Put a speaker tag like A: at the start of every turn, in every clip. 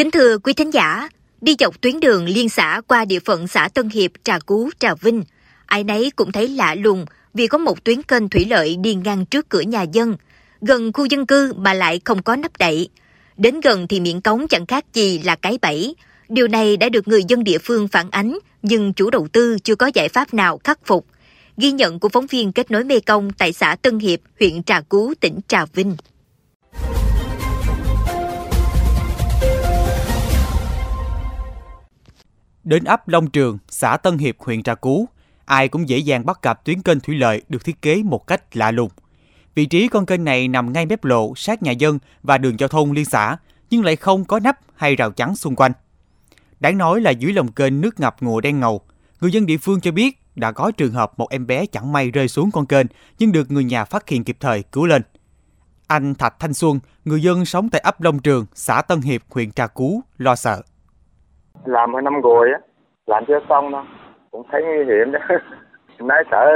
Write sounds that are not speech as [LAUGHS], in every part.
A: Kính thưa quý thính giả, đi dọc tuyến đường liên xã qua địa phận xã Tân Hiệp, Trà Cú, Trà Vinh, ai nấy cũng thấy lạ lùng vì có một tuyến kênh thủy lợi đi ngang trước cửa nhà dân, gần khu dân cư mà lại không có nắp đậy. Đến gần thì miệng cống chẳng khác gì là cái bẫy. Điều này đã được người dân địa phương phản ánh, nhưng chủ đầu tư chưa có giải pháp nào khắc phục. Ghi nhận của phóng viên kết nối Mê Công tại xã Tân Hiệp, huyện Trà Cú, tỉnh Trà Vinh.
B: Đến ấp Long Trường, xã Tân Hiệp, huyện Trà Cú, ai cũng dễ dàng bắt gặp tuyến kênh thủy lợi được thiết kế một cách lạ lùng. Vị trí con kênh này nằm ngay mép lộ sát nhà dân và đường giao thông liên xã, nhưng lại không có nắp hay rào chắn xung quanh. Đáng nói là dưới lòng kênh nước ngập ngùa đen ngầu. Người dân địa phương cho biết đã có trường hợp một em bé chẳng may rơi xuống con kênh nhưng được người nhà phát hiện kịp thời cứu lên. Anh Thạch Thanh Xuân, người dân sống tại ấp Long Trường, xã Tân Hiệp, huyện Trà Cú, lo sợ.
C: Làm hai năm rồi á, làm chưa xong đâu, cũng thấy nguy hiểm đó. [LAUGHS] Nãy sợ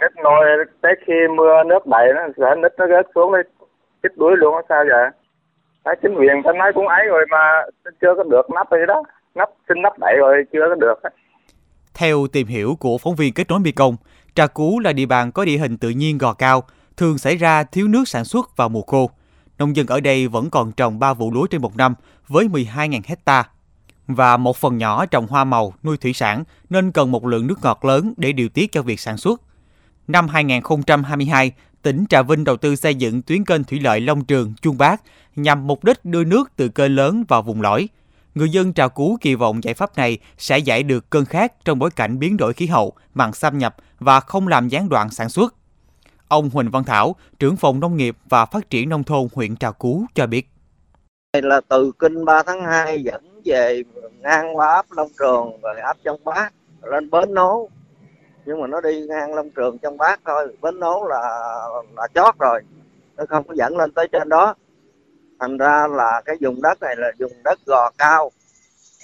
C: nít nôi tới khi mưa nước đầy nó sợ nít nó rớt xuống đấy chết đuối luôn sao vậy? Đấy, chính quyền ta nói cũng ấy rồi mà chưa có được nắp gì đó, nắp xin nắp đậy rồi chưa có được.
B: Theo tìm hiểu của phóng viên kết nối Mekong, Trà Cú là địa bàn có địa hình tự nhiên gò cao, thường xảy ra thiếu nước sản xuất vào mùa khô. Nông dân ở đây vẫn còn trồng 3 vụ lúa trên một năm với 12.000 hecta và một phần nhỏ trồng hoa màu, nuôi thủy sản nên cần một lượng nước ngọt lớn để điều tiết cho việc sản xuất. Năm 2022, tỉnh Trà Vinh đầu tư xây dựng tuyến kênh thủy lợi Long Trường, Chuông Bác nhằm mục đích đưa nước từ kênh lớn vào vùng lõi. Người dân Trà Cú kỳ vọng giải pháp này sẽ giải được cơn khát trong bối cảnh biến đổi khí hậu, mặn xâm nhập và không làm gián đoạn sản xuất. Ông Huỳnh Văn Thảo, trưởng phòng nông nghiệp và phát triển nông thôn huyện Trà Cú cho biết
D: này là từ kinh 3 tháng 2 dẫn về ngang qua ấp Long Trường rồi ấp trong bát lên bến nố. Nhưng mà nó đi ngang Long Trường trong bát thôi. Bến nố là là chót rồi. Nó không có dẫn lên tới trên đó. Thành ra là cái vùng đất này là vùng đất gò cao.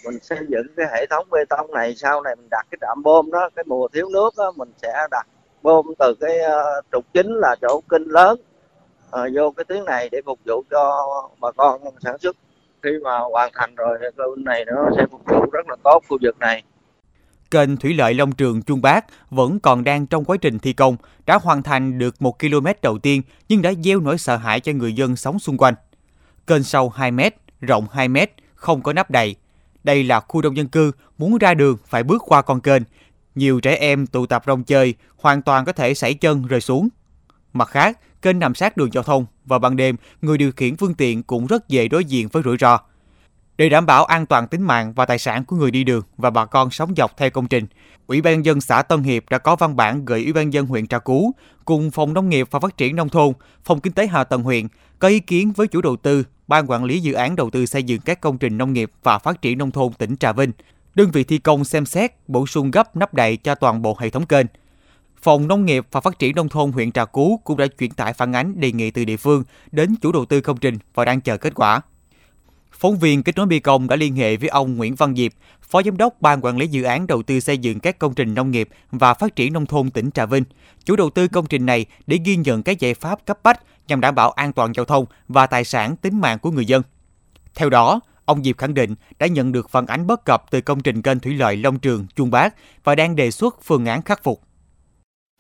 D: Mình xây dựng cái hệ thống bê tông này sau này mình đặt cái trạm bơm đó cái mùa thiếu nước đó, mình sẽ đặt bơm từ cái uh, trục chính là chỗ kinh lớn uh, vô cái tuyến này để phục vụ cho bà con sản xuất khi mà hoàn thành rồi cái kênh này nó sẽ phục vụ rất là tốt khu vực này
B: Kênh Thủy lợi Long Trường Trung Bác vẫn còn đang trong quá trình thi công, đã hoàn thành được 1 km đầu tiên nhưng đã gieo nỗi sợ hãi cho người dân sống xung quanh. Kênh sâu 2 m, rộng 2 m, không có nắp đầy. Đây là khu đông dân cư, muốn ra đường phải bước qua con kênh. Nhiều trẻ em tụ tập rong chơi, hoàn toàn có thể sảy chân rơi xuống. Mặt khác, kênh nằm sát đường giao thông và ban đêm, người điều khiển phương tiện cũng rất dễ đối diện với rủi ro. Để đảm bảo an toàn tính mạng và tài sản của người đi đường và bà con sống dọc theo công trình, Ủy ban dân xã Tân Hiệp đã có văn bản gửi Ủy ban dân huyện Trà Cú cùng Phòng Nông nghiệp và Phát triển Nông thôn, Phòng Kinh tế Hạ tầng huyện có ý kiến với chủ đầu tư, Ban quản lý dự án đầu tư xây dựng các công trình nông nghiệp và phát triển nông thôn tỉnh Trà Vinh. Đơn vị thi công xem xét bổ sung gấp nắp đậy cho toàn bộ hệ thống kênh. Phòng Nông nghiệp và Phát triển Nông thôn huyện Trà Cú cũng đã chuyển tải phản ánh đề nghị từ địa phương đến chủ đầu tư công trình và đang chờ kết quả. Phóng viên kết nối Bi Công đã liên hệ với ông Nguyễn Văn Diệp, Phó Giám đốc Ban Quản lý Dự án Đầu tư xây dựng các công trình nông nghiệp và phát triển nông thôn tỉnh Trà Vinh, chủ đầu tư công trình này để ghi nhận các giải pháp cấp bách nhằm đảm bảo an toàn giao thông và tài sản tính mạng của người dân. Theo đó, ông Diệp khẳng định đã nhận được phản ánh bất cập từ công trình kênh thủy lợi Long Trường, Chuông Bác và đang đề xuất phương án khắc phục.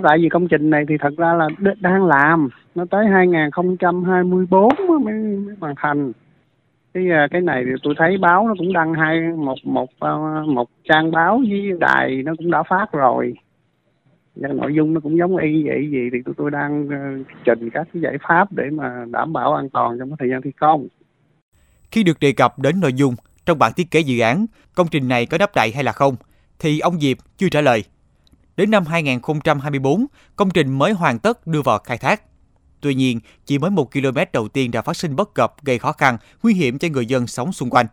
E: Tại vì công trình này thì thật ra là đang làm, nó tới 2024 mới, mới hoàn thành cái à, cái này thì tôi thấy báo nó cũng đăng hai một một à, một trang báo với đài nó cũng đã phát rồi và nội dung nó cũng giống y vậy gì thì tôi tôi đang à, trình các cái giải pháp để mà đảm bảo an toàn trong cái thời gian thi công.
B: Khi được đề cập đến nội dung trong bản thiết kế dự án, công trình này có đắp đậy hay là không, thì ông Diệp chưa trả lời. Đến năm 2024, công trình mới hoàn tất đưa vào khai thác. Tuy nhiên, chỉ mới một km đầu tiên đã phát sinh bất cập gây khó khăn, nguy hiểm cho người dân sống xung quanh.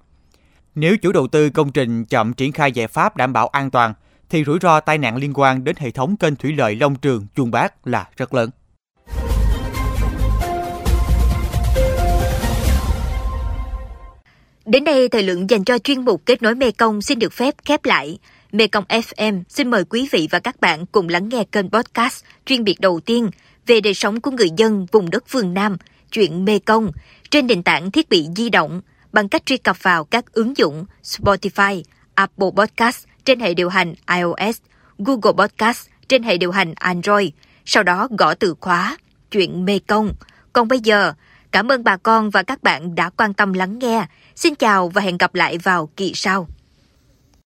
B: Nếu chủ đầu tư công trình chậm triển khai giải pháp đảm bảo an toàn, thì rủi ro tai nạn liên quan đến hệ thống kênh thủy lợi Long Trường, Chuông Bác là rất lớn.
A: Đến đây, thời lượng dành cho chuyên mục Kết nối Mê Công xin được phép khép lại. Mê Công FM xin mời quý vị và các bạn cùng lắng nghe kênh podcast chuyên biệt đầu tiên về đời sống của người dân vùng đất phương Nam, chuyện Mê Công, trên nền tảng thiết bị di động bằng cách truy cập vào các ứng dụng Spotify, Apple Podcast trên hệ điều hành iOS, Google Podcast trên hệ điều hành Android, sau đó gõ từ khóa chuyện Mê Công. Còn bây giờ, cảm ơn bà con và các bạn đã quan tâm lắng nghe. Xin chào và hẹn gặp lại vào kỳ sau.